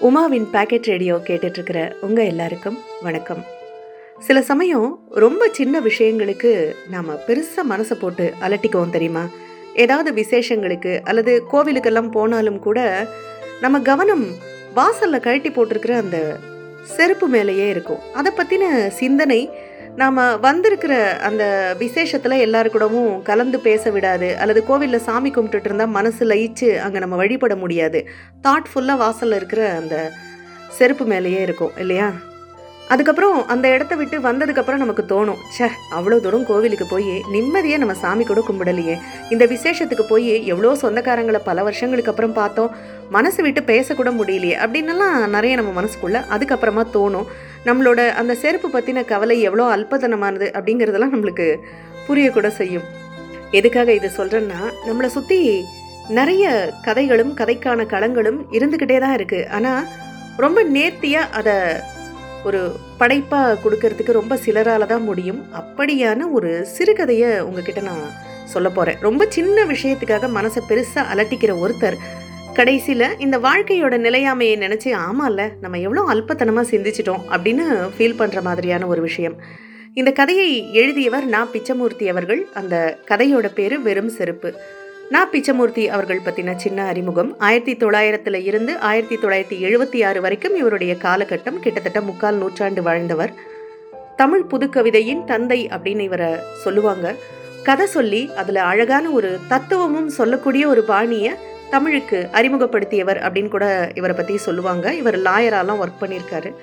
உமாவின் packet radio கேட்டுட்ருக்கிற உங்கள் எல்லாருக்கும் வணக்கம். சில சமயம் ரொம்ப சின்ன விஷயங்களுக்கு நாம் பெருசாக மனசை போட்டு அலட்டிக்குவோம் தெரியுமா? ஏதாவது விசேஷங்களுக்கு அல்லது கோவிலுக்கெல்லாம் போனாலும் கூட நம்ம கவனம் வாசலில் கழட்டி போட்டிருக்கிற அந்த செருப்பு மேலேயே இருக்கும். அதை பற்றின சிந்தனை நாம் வந்திருக்கிற அந்த விசேஷத்தில் எல்லாரு கூடவும் கலந்து பேச விடாது அல்லது கோவிலில் சாமி கும்பிட்டுட்டு இருந்தால் மனசு லயிச்சு அங்கே நம்ம வழிபட முடியாது. தாட்ஃபுல்லாக வாசலில் இருக்கிற அந்த செருப்பு மேலேயே இருக்கும் இல்லையா? அதுக்கப்புறம் அந்த இடத்த விட்டு வந்ததுக்கப்புறம் நமக்கு தோணும் ச்சே அவ்வளோ தூரம் கோவிலுக்கு போய் நிம்மதியாக நம்ம சாமி கூட கும்பிடலையே. இந்த விசேஷத்துக்கு போய் எவ்வளோ சொந்தக்காரங்களை பல வருஷங்களுக்கு அப்புறம் பார்த்தோம். மனசு விட்டு பேசக்கூட முடியலையே. அப்படின்னலாம் நிறைய நம்ம மனசுக்குள்ள அதுக்கப்புறமா தோணும். நம்மளோட அந்த செருப்பு பற்றின கவலை எவ்வளோ அல்பதனமானது அப்படிங்கிறதெல்லாம் நம்மளுக்கு புரியக்கூட செய்யும். எதுக்காக இதை சொல்கிறேன்னா நம்மளை சுற்றி நிறைய கதைகளும் கதைக்கான களங்களும் இருந்துக்கிட்டே தான் இருக்குது ஆனால் ரொம்ப நேர்த்தியாக அதை ஒரு படைப்பாக கொடுக்கறதுக்கு ரொம்ப சிலரால் தான் முடியும். அப்படியான ஒரு சிறுகதையை உங்ககிட்ட நான் சொல்ல போகிறேன் ரொம்ப சின்ன விஷயத்துக்காக மனசை பெருசாக அலட்டிக்கிற ஒருத்தர் கடைசியில் இந்த வாழ்க்கையோட நிலையாமையை நினச்சி ஆமாம்ல நம்ம எவ்வளோ அல்பத்தனமாக சிந்திச்சிட்டோம் அப்படின்னு ஃபீல் பண்ணுற மாதிரியான ஒரு விஷயம். இந்த கதையை எழுதியவர் நா. பிச்சமூர்த்தி அவர்கள். அந்த கதையோட பேர் வெறும் செருப்பு. நான் பிச்சமூர்த்தி அவர்கள் பற்றின சின்ன அறிமுகம். ஆயிரத்தி தொள்ளாயிரத்தில் இருந்து ஆயிரத்தி தொள்ளாயிரத்தி எழுபத்தி ஆறு வரைக்கும் இவருடைய காலகட்டம் கிட்டத்தட்ட முக்கால் நூற்றாண்டு வாழ்ந்தவர். தமிழ் புதுக்கவிதையின் தந்தை அப்படின்னு இவரை சொல்லுவாங்க. கதை சொல்லி அதில் அழகான ஒரு தத்துவமும் சொல்லக்கூடிய ஒரு பாணியை தமிழுக்கு அறிமுகப்படுத்தியவர் அப்படின்னு கூட இவரை பற்றி சொல்லுவாங்க. இவர் லாயராலாம் ஒர்க் பண்ணியிருக்காரு.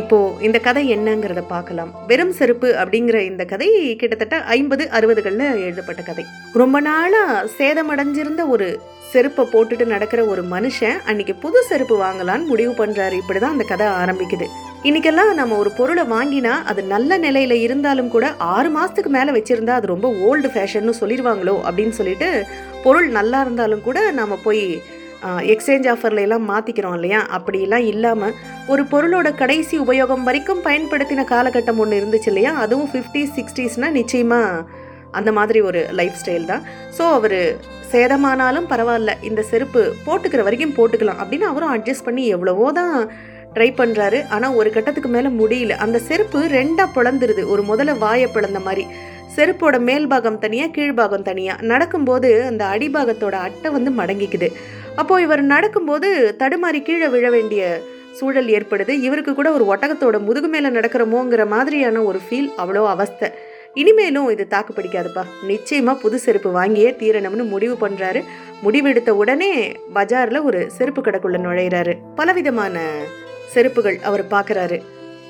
இப்போ இந்த கதை என்னங்கிறத பார்க்கலாம். வெறும் செருப்பு அப்படிங்கிற இந்த கதை கிட்டத்தட்ட ஐம்பது அறுபதுகளில் எழுதப்பட்ட கதை. ரொம்ப நாளாக சேதமடைஞ்சிருந்த ஒரு செருப்பை போட்டுட்டு நடக்கிற ஒரு மனுஷன் அன்னைக்கு புது செருப்பு வாங்கலான்னு முடிவு பண்ணுறாரு இப்படி தான் அந்த கதை ஆரம்பிக்குது. இன்னைக்கெல்லாம் நம்ம ஒரு பொருளை வாங்கினா அது நல்ல நிலையில இருந்தாலும் கூட ஆறு மாசத்துக்கு மேல வச்சிருந்தா அது ரொம்ப ஓல்டு ஃபேஷன்னு சொல்லிடுவாங்களோ அப்படின்னு சொல்லிட்டு பொருள் நல்லா இருந்தாலும் கூட நாம போய் எக்ஸ்சேஞ்ச் ஆஃபர்ல எல்லாம் மாற்றிக்கிறோம் இல்லையா? அப்படிலாம் இல்லாமல் ஒரு பொருளோட கடைசி உபயோகம் வரைக்கும் பயன்படுத்தின காலகட்டம் ஒன்று இருந்துச்சு இல்லையா? அதுவும் ஃபிஃப்டிஸ் சிக்ஸ்டீஸ்னால் நிச்சயமாக அந்த மாதிரி ஒரு லைஃப் ஸ்டைல் தான். ஸோ அவர் சேதமானாலும் பரவாயில்ல இந்த செருப்பு போட்டுக்கிற வரைக்கும் போட்டுக்கலாம் அப்படின்னு அவரும் அட்ஜஸ்ட் பண்ணி எவ்வளவோ தான் ட்ரை பண்ணுறாரு ஆனால் ஒரு கட்டத்துக்கு மேலே முடியல. அந்த செருப்பு ரெண்டாக பிளந்துருது. ஒரு முதல்ல வாயை பிளந்த மாதிரி. செருப்போட மேல் பாகம் தனியாக கீழ்பாகம் தனியாக நடக்கும்போது அந்த அடிபாகத்தோட அட்டை வந்து மடங்கிக்குது. அப்போது இவர் நடக்கும்போது தடுமாறி கீழே விழ வேண்டிய சூழல் ஏற்படுது. இவருக்கு கூட ஒரு ஒட்டகத்தோட முதுகு மேலே நடக்கிறோமோங்கிற மாதிரியான ஒரு ஃபீல் அவ்வளோ அவஸ்தை. இனிமேலும் இது தாக்கு பிடிக்காதுப்பா. நிச்சயமாக புது செருப்பு வாங்கியே தீரணும்னு முடிவு பண்ணுறாரு முடிவெடுத்த உடனே பஜாரில் ஒரு செருப்பு கடைக்குள்ளே நுழையிறாரு. பலவிதமான செருப்புகள் அவர் பார்க்குறாரு.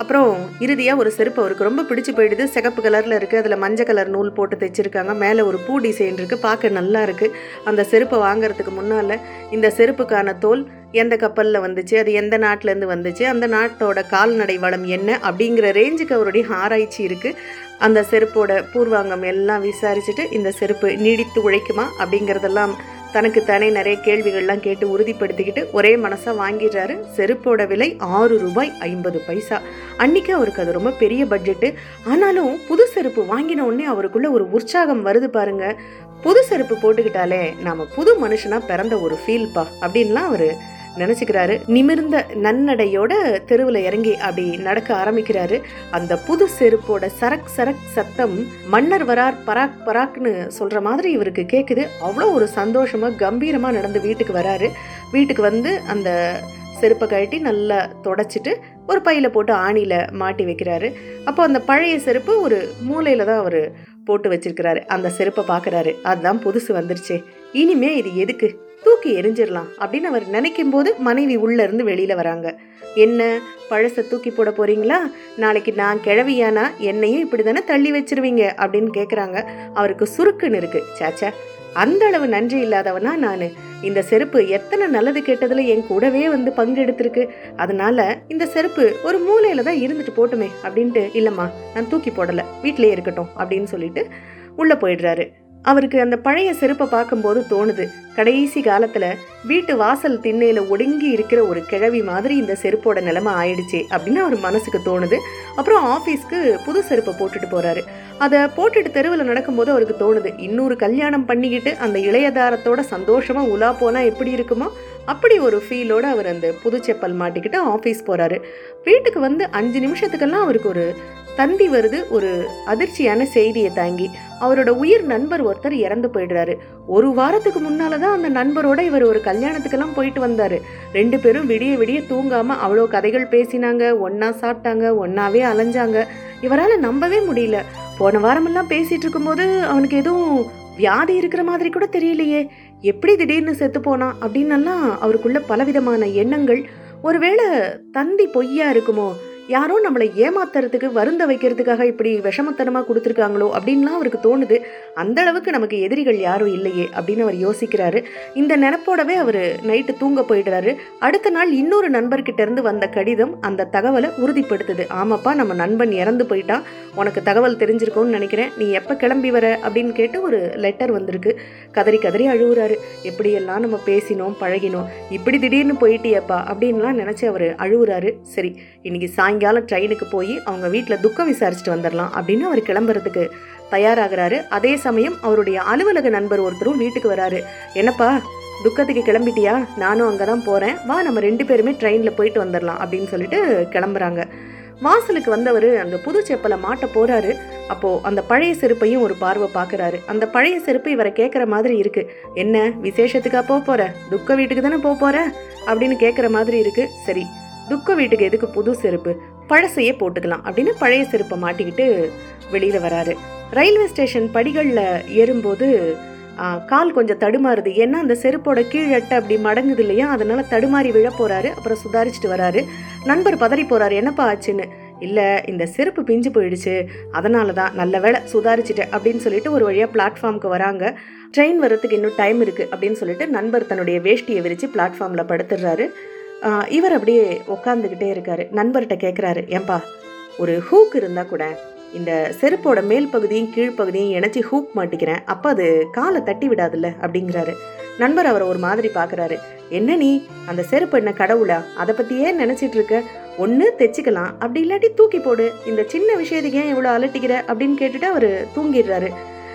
அப்புறம் இறுதியாக ஒரு செருப்பு அவருக்கு ரொம்ப பிடிச்சு போயிடுது. சிகப்பு கலரில் இருக்குது அதில் மஞ்சள் கலர் நூல் போட்டு தைச்சிருக்காங்க. மேலே ஒரு பூ டிசைன் இருக்குது பார்க்க நல்லா இருக்குது அந்த செருப்பை வாங்குறதுக்கு முன்னால் இந்த செருப்புக்கான தோல் எந்த கப்பலில் வந்துச்சு? அது எந்த நாட்டிலேருந்து வந்துச்சு? அந்த நாட்டோட கால்நடை வளம் என்ன? அப்படிங்கிற ரேஞ்சுக்கு அவருடைய ஆராய்ச்சி இருக்குது அந்த செருப்போட பூர்வாங்கம் எல்லாம் விசாரிச்சுட்டு இந்த செருப்பு நீடித்து உழைக்குமா? அப்படிங்கிறதெல்லாம் தனக்கு தானே நிறைய கேள்விகள்லாம் கேட்டு உறுதிப்படுத்திக்கிட்டு ஒரே மனசாக வாங்கிடுறாரு. செருப்போட விலை ஆறு ரூபாய் ஐம்பது பைசா. அன்னைக்கு அவருக்கு அது ரொம்ப பெரிய பட்ஜெட்டு ஆனாலும் புது செருப்பு வாங்கின உடனே அவருக்குள்ள ஒரு உற்சாகம் வருது பாருங்க. புது செருப்பு போட்டுக்கிட்டாலே நாம புது மனுஷனா பிறந்த ஒரு ஃபீல்ப்பா அப்படின்லாம் அவர் நினச்சிக்கிறாரு. நிமிர்ந்த நன்னடையோட தெருவில் இறங்கி அப்படி நடக்க ஆரம்பிக்கிறாரு. அந்த புது செருப்போட சரக் சரக் சத்தம் மன்னர் வரார் பராக் பராக்னு சொல்கிற மாதிரி இவருக்கு கேட்குது அவ்வளோ ஒரு சந்தோஷமாக கம்பீரமாக நடந்து வீட்டுக்கு வராரு. வீட்டுக்கு வந்து அந்த செருப்பை கழட்டி நல்லா தொடச்சிட்டு ஒரு பையில போட்டு ஆணியில் மாட்டி வைக்கிறாரு. அப்போ அந்த பழைய செருப்பு ஒரு மூலையில் தான் அவர் போட்டு வச்சிருக்கிறாரு. அந்த செருப்பை பார்க்குறாரு அதுதான் புதுசு வந்துருச்சு. இனிமே இது எதுக்கு? தூக்கி எரிஞ்சிடலாம் அப்படின்னு அவர் நினைக்கும் போது மனைவி உள்ள இருந்து வெளியில வராங்க. என்ன பழசை தூக்கி போட போறீங்களா? நாளைக்கு நான் கிழவியானா? என்னையும் இப்படி தானே தள்ளி வச்சிருவீங்க? அப்படின்னு கேட்குறாங்க அவருக்கு சுருக்குன்னு இருக்கு. சாச்சா அந்த அளவு நன்றி இல்லாதவனா நான். இந்த செருப்பு எத்தனை நல்லது கெட்டதுல என் கூடவே வந்து பங்கெடுத்திருக்கு. அதனால இந்த செருப்பு ஒரு மூலையில தான் இருந்துட்டு போட்டுமே அப்படின்ட்டு இல்லம்மா நான் தூக்கி போடல. வீட்டிலே இருக்கட்டும் அப்படின்னு சொல்லிட்டு உள்ள போயிடுறாரு. அவருக்கு அந்த பழைய செருப்பை பார்க்கும்போது தோணுது. கடைசி காலத்துல வீட்டு வாசல் திண்ணையில ஒடுங்கி இருக்கிற ஒரு கிழவி மாதிரி இந்த செருப்போட நிலைமை ஆயிடுச்சு அப்படின்னு அவர் மனசுக்கு தோணுது. அப்புறம் ஆஃபீஸ்க்கு புது செருப்பை போட்டுட்டு போறாரு. அதை போட்டுட்டு தெருவில் நடக்கும்போது அவருக்கு தோணுது இன்னொரு கல்யாணம் பண்ணிக்கிட்டு அந்த இளையதாரத்தோட சந்தோஷமா உலா போனா எப்படி இருக்குமோ அப்படி ஒரு ஃபீலோட அவர் அந்த புது செப்பல் மாட்டிக்கிட்டு ஆஃபீஸ் போறாரு. வீட்டுக்கு வந்து அஞ்சு நிமிஷத்துக்கெல்லாம் அவருக்கு ஒரு தந்தி வருது ஒரு அதிர்ச்சியான செய்தியை தாங்கி. அவரோட உயிர் நண்பர் ஒருத்தர் இறந்து போயிடுறாரு. ஒரு வாரத்துக்கு முன்னால தான் அந்த நண்பரோட இவர் ஒரு கல்யாணத்துக்கெல்லாம் போயிட்டு வந்தாரு. ரெண்டு பேரும் விடிய விடிய தூங்காம அவ்வளோ கதைகள் பேசினாங்க. ஒன்றா சாப்பிட்டாங்க ஒன்னாவே அலைஞ்சாங்க. இவரால் நம்பவே முடியல. போன வாரமெல்லாம் பேசிட்டு இருக்கும்போது அவனுக்கு எதுவும் வியாதி இருக்கிற மாதிரி கூட தெரியலையே. எப்படி திடீர்னு செத்து போனான் அப்படின்னெல்லாம் அவருக்குள்ள பலவிதமான எண்ணங்கள். ஒருவேளை தந்தி பொய்யா இருக்குமோ? யாரோ நம்மளை ஏமாத்துறதுக்கு வருந்த வைக்கிறதுக்காக இப்படி விஷமத்தனமாக கொடுத்துருக்காங்களோ அப்படின்லாம் அவருக்கு தோணுது. அந்த அளவுக்கு நமக்கு எதிரிகள் யாரும் இல்லையே அப்படின்னு அவர் யோசிக்கிறாரு. இந்த நினப்போடவே அவர் நைட்டு தூங்க போயிடுறாரு. அடுத்த நாள் இன்னொரு நண்பர்கிட்ட இருந்து வந்த கடிதம் அந்த தகவலை உறுதிப்படுத்துது. ஆமாப்பா நம்ம நண்பன் இறந்து போயிட்டான். உனக்கு தகவல் தெரிஞ்சிருக்கும்னு நினைக்கிறேன். நீ எப்போ கிளம்பி வர அப்படின்னு கேட்டு ஒரு லெட்டர் வந்திருக்கு. கதறி கதறி அழுகுறாரு எப்படியெல்லாம் நம்ம பேசினோம் பழகினோம். இப்படி திடீர்னு போயிட்டியப்பா அப்படின்லாம் நினச்சி அவர் அழுகுறாரு சரி இன்னைக்கு சாயங்காலம் ட்ரெயினுக்கு போய் அவங்க வீட்டில் துக்கம் விசாரிச்சுட்டு வந்துடலாம் அப்படின்னு அவர் கிளம்புறதுக்கு தயாராகிறாரு. அதே சமயம் அவருடைய அலுவலக நண்பர் ஒருத்தரும் வீட்டுக்கு வராரு. என்னப்பா துக்கத்துக்கு கிளம்பிட்டியா? நானும் அங்கே தான் போகிறேன் வா நம்ம ரெண்டு பேருமே ட்ரெயினில் போயிட்டு வந்துடலாம் அப்படின்னு சொல்லிட்டு கிளம்புறாங்க. வாசலுக்கு வந்தவர் அந்த புது செப்பலை மாட்ட போகிறாரு அப்போது அந்த பழைய செருப்பையும் ஒரு பார்வை பார்க்குறாரு அந்த பழைய செருப்பு இவரை கேட்குற மாதிரி இருக்குது என்ன விசேஷத்துக்காக போக போகிற துக்க வீட்டுக்கு தானே போக போகிற அப்படின்னு கேட்குற மாதிரி இருக்குது சரி துக்க வீட்டுக்கு எதுக்கு புது செருப்பு? பழசையே போட்டுக்கலாம் அப்படின்னு பழைய செருப்பை மாட்டிக்கிட்டு வெளியில வராரு. ரயில்வே ஸ்டேஷன் படிகளில் ஏறும்போது கால் கொஞ்சம் தடுமாறுது. ஏன்னா அந்த செருப்போட கீழட்டை அப்படி மடங்குது இல்லையா? அதனால தடுமாறி விழ போறாரு. அப்புறம் சுதாரிச்சுட்டு வராரு. நண்பர் பதறி போறாரு. என்னப்பா ஆச்சுன்னு? இல்லை இந்த செருப்பு பிஞ்சு போயிடுச்சு. அதனால தான் நல்ல வேலை சுதாரிச்சிட்டேன் அப்படின்னு சொல்லிட்டு ஒரு வழியாக பிளாட்ஃபார்முக்கு வராங்க. ட்ரெயின் வர்றதுக்கு இன்னும் டைம் இருக்குது அப்படின்னு சொல்லிட்டு நண்பர் தன்னுடைய வேஷ்டியை விரித்து பிளாட்ஃபார்மில் படுத்துடுறாரு. இவர் அப்படியே உட்காந்துக்கிட்டே இருக்காரு. நண்பர்கிட்ட கேட்குறாரு ஏன்பா ஒரு ஹூக் இருந்தால் கூட இந்த செருப்போட மேல் பகுதியும் கீழ்ப்பகுதியும் இணைச்சி ஹூக் மாட்டிக்கிறேன். அப்போ அது காலை தட்டி விடாதுல்ல? அப்படிங்கிறாரு. நண்பர் அவரை ஒரு மாதிரி பார்க்குறாரு என்ன நீ அந்த செருப்பு என்ன கடவுளா? அதை பற்றியே நினச்சிட்டு இருக்க? ஒன்று தைச்சிக்கலாம். அப்படி இல்லாட்டி தூக்கி போடு. இந்த சின்ன விஷயத்துக்கு ஏன் இவ்வளோ அலட்டிக்கிற? அப்படின்னு கேட்டுட்டு அவர் தூங்கிடுறாரு.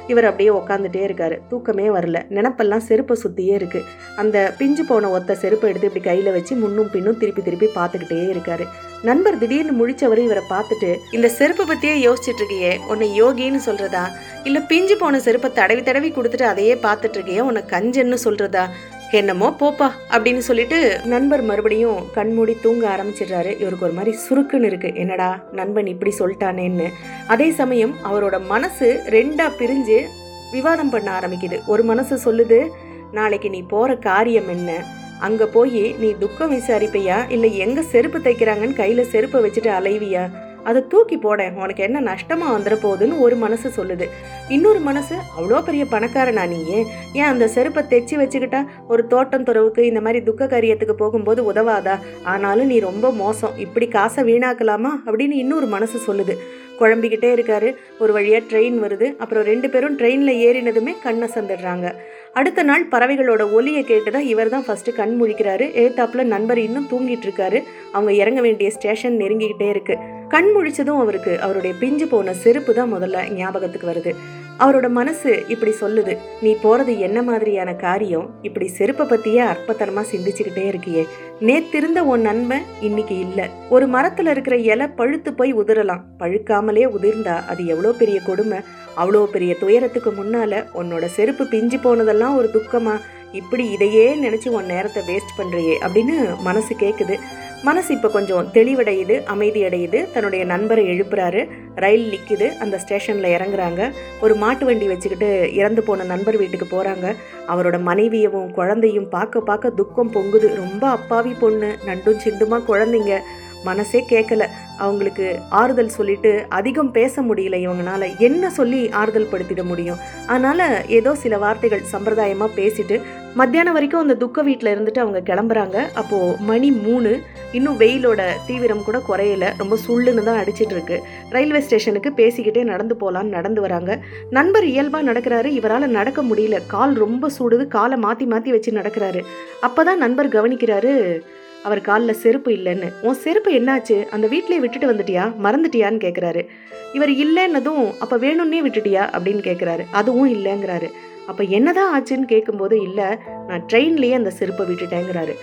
இவர் அப்படியே உக்காந்துட்டே இருக்காரு. தூக்கமே வரல. நினப்பெல்லாம் செருப்பை சுற்றியே இருக்கு. அந்த பிஞ்சு போன ஒத்த செருப்பை எடுத்து இப்படி கையில் வச்சு முன்னும் பின்னும் திருப்பி திருப்பி பார்த்துக்கிட்டே இருக்காரு. நண்பர் திடீர்னு முழிச்சவர் இவரை பார்த்துட்டு இந்த செருப்பை பற்றியே யோசிச்சுட்டு இருக்கியே உன்னை யோகின்னு சொல்றதா? இல்லை பிஞ்சு போன செருப்பை தடவி தடவி கொடுத்துட்டு அதையே பார்த்துட்டு இருக்கியே உன்னை கஞ்சன்னு சொல்றதா? என்னமோ போப்பா அப்படின்னு சொல்லிட்டு நண்பர் மறுபடியும் கண்மூடி தூங்க ஆரம்பிச்சிடுறாரு. இவருக்கு ஒரு மாதிரி சுருக்குன்னு இருக்கு. என்னடா நண்பன் இப்படி சொல்லிட்டானேன்னு. அதே சமயம் அவரோட மனசு ரெண்டா பிரிஞ்சு விவாதம் பண்ண ஆரம்பிக்குது. ஒரு மனசு சொல்லுது நாளைக்கு நீ போற காரியம் என்ன? அங்க போய் நீ துக்கம் விசாரிப்பையா? இல்ல எங்க செருப்பு தைக்கிறாங்கன்னு கையில செருப்பை வச்சுட்டு அலைவியா? அதை தூக்கி போட உனக்கு என்ன நஷ்டமா வந்துட போகுதுன்னு ஒரு மனசு சொல்லுது. இன்னொரு மனசு அவ்வளோ பெரிய பணக்காரனா நீ ஏன் அந்த செருப்பை தைச்சி வச்சுக்கிட்டா ஒரு தோட்டம் துறவுக்கு இந்த மாதிரி துக்க காரியத்துக்கு போகும்போது உதவாதா? ஆனாலும் நீ ரொம்ப மோசம். இப்படி காசை வீணாக்கலாமா? அப்படின்னு இன்னொரு மனசு சொல்லுது. குழம்பிக்கிட்டே இருக்காரு. ஒரு வழியாக ட்ரெயின் வருது. அப்புறம் ரெண்டு பேரும் ட்ரெயினில் ஏறினதுமே கண்ணை சந்துடுறாங்க அடுத்த நாள் பறவைகளோட ஒலியை கேட்டு தான் இவர் தான் ஃபஸ்ட்டு கண் முழிக்கிறாரு. ஏத்தாப்பில் நண்பர் இன்னும் தூங்கிட்டு இருக்காரு. அவங்க இறங்க வேண்டிய ஸ்டேஷன் நெருங்கிக்கிட்டே இருக்கு. கண் முழிச்சதும் அவருக்கு அவருடைய பிஞ்சு போன செருப்பு தான் முதல்ல ஞாபகத்துக்கு வருது. அவரோட மனசு இப்படி சொல்லுது. நீ போறது என்ன மாதிரியான காரியம்? இப்படி செருப்பை பத்தியே அற்பத்தனமா சிந்திச்சுக்கிட்டே இருக்கியே. நேத்திருந்த உன் நன்மை இன்னைக்கு இல்ல. ஒரு மரத்துல இருக்கிற இலை பழுத்து போய் உதிரலாம். பழுக்காமலே உதிர்ந்தா அது எவ்வளோ பெரிய கொடுமை? அவ்வளோ பெரிய துயரத்துக்கு முன்னால உன்னோட செருப்பு பிஞ்சு போனதெல்லாம் ஒரு துக்கமா? இப்படி இதையே நினைச்சு உன் நேரத்தை வேஸ்ட் பண்றியே அப்படின்னு மனசு கேட்குது மனசு இப்போ கொஞ்சம் தெளிவடையுது அமைதி அடையுது தன்னுடைய நண்பரை எழுப்புறாரு. ரயில் நிற்குது அந்த ஸ்டேஷனில் இறங்குறாங்க. ஒரு மாட்டு வண்டி வச்சுக்கிட்டு இறந்து போன நண்பர் வீட்டுக்கு போகிறாங்க அவரோட மனைவியவும் குழந்தையும் பார்க்க பார்க்க துக்கம் பொங்குது. ரொம்ப அப்பாவி பொண்ணு. நண்டும் சிண்டுமா குழந்தைங்க. மனசே கேட்கல அவங்களுக்கு ஆறுதல் சொல்லிட்டு அதிகம் பேச முடியல இவங்கனால. என்ன சொல்லி ஆறுதல் படுத்திட முடியும்? அதனால ஏதோ சில வார்த்தைகள் சம்பிரதாயமாக பேசிட்டு மத்தியானம் வரைக்கும் அந்த துக்க வீட்டில் இருந்துட்டு அவங்க கிளம்புறாங்க. அப்போது மணி மூணு. இன்னும் வெயிலோட தீவிரம் கூட குறையல. ரொம்ப சுள்ளுன்னு தான் அடிச்சிட்டு இருக்கு. ரயில்வே ஸ்டேஷனுக்கு பேசிக்கிட்டே நடந்து போகலான்னு நடந்து வராங்க. நண்பர் இயல்பாக நடக்கிறாரு. இவரால் நடக்க முடியல. கால் ரொம்ப சூடுது. காலை மாற்றி மாற்றி வச்சு நடக்கிறாரு. அப்பதான் நண்பர் கவனிக்கிறாரு அவர் காலில் செருப்பு இல்லைன்னு. உன் செருப்பு என்னாச்சு? அந்த வீட்டிலே விட்டுட்டு வந்துட்டியா? மறந்துட்டியான்னு கேட்குறாரு இவர் இல்லைன்னதும் அப்போ வேணும்னே விட்டுட்டியா? அப்படின்னு கேட்குறாரு அதுவும் இல்லைங்கிறாரு. அப்போ என்னதான் ஆச்சுன்னு கேட்கும்போது இல்லை நான் ட்ரெயின்லேயே அந்த செருப்பை விட்டுட்டேங்கிறாரு.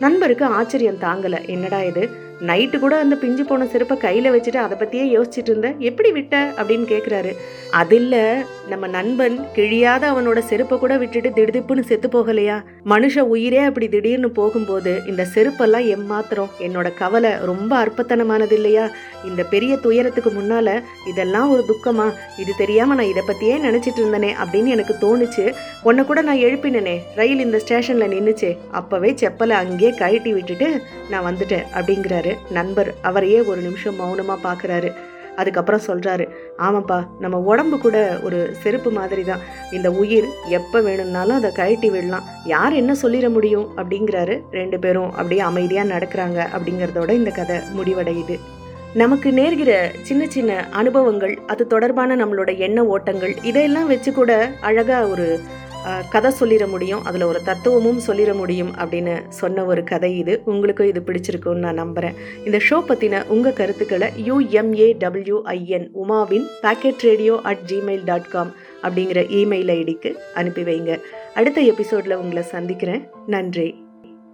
நண்பருக்கு ஆச்சரியம் தாங்கலை. என்னடா இது? நைட்டு கூட அந்த பிஞ்சு போன செருப்பை கையில் வச்சுட்டு அதை பற்றியே யோசிச்சுட்டு இருந்தேன். எப்படி விட்ட? அப்படின்னு கேட்குறாரு அது இல்லை நம்ம நண்பன் கிழியாத அவனோட செருப்பை கூட விட்டுட்டு திடுதிப்புன்னு செத்து போகலையா? மனுஷ உயிரே அப்படி திடீர்னு போகும்போது இந்த செருப்பெல்லாம் எம்மாத்திரம்? என்னோட கவலை ரொம்ப அற்பத்தனமானது இல்லையா இந்த பெரிய துயரத்துக்கு முன்னால் இதெல்லாம் ஒரு துக்கமா? இது தெரியாமல் நான் இதை பற்றியே நினச்சிட்டு இருந்தனே அப்படின்னு எனக்கு தோணுச்சு. உன்னை கூட நான் எழுப்பினனே ரயில் இந்த ஸ்டேஷனில் நின்றுச்சே அப்போவே செப்பலை அங்கேயே கழட்டி விட்டுட்டு நான் வந்துட்டேன் அப்படிங்கிறாரு. நண்பர் அவரையே ஒரு நிமிஷம் மௌனமா பாக்குறாரு. அதுக்கப்புறம் சொல்றாரு ஆமாப்பா நம்ம உடம்பு கூட ஒரு செருப்பு மாதிரி தான் இந்த உயிர் எப்போ வேணும்னாலும் அதை கழட்டி விடலாம். யார் என்ன சொல்லிட முடியும்? அப்படிங்கிறாரு. ரெண்டு பேரும் அப்படியே அமைதியாக நடக்கிறாங்க அப்படிங்கிறதோட இந்த கதை முடிவடையுது. நமக்கு நேர்கிற சின்ன சின்ன அனுபவங்கள் அது தொடர்பான நம்மளோட எண்ண ஓட்டங்கள் இதையெல்லாம் வச்சு கூட அழகாக ஒரு கதை சொல்லிட முடியும். அதில் ஒரு தத்துவமும் சொல்லிட முடியும் அப்படின்னு சொன்ன ஒரு கதை இது. உங்களுக்கும் இது பிடிச்சிருக்குன்னு நான் நம்புகிறேன் இந்த ஷோ பற்றின உங்கள் கருத்துக்களை U M A W I N உமாவின் packet radio at Gmail dot com அப்படிங்கிற இமெயில் ஐடிக்கு அனுப்பி வைங்க. அடுத்த எபிசோடில் உங்களை சந்திக்கிறேன். நன்றி.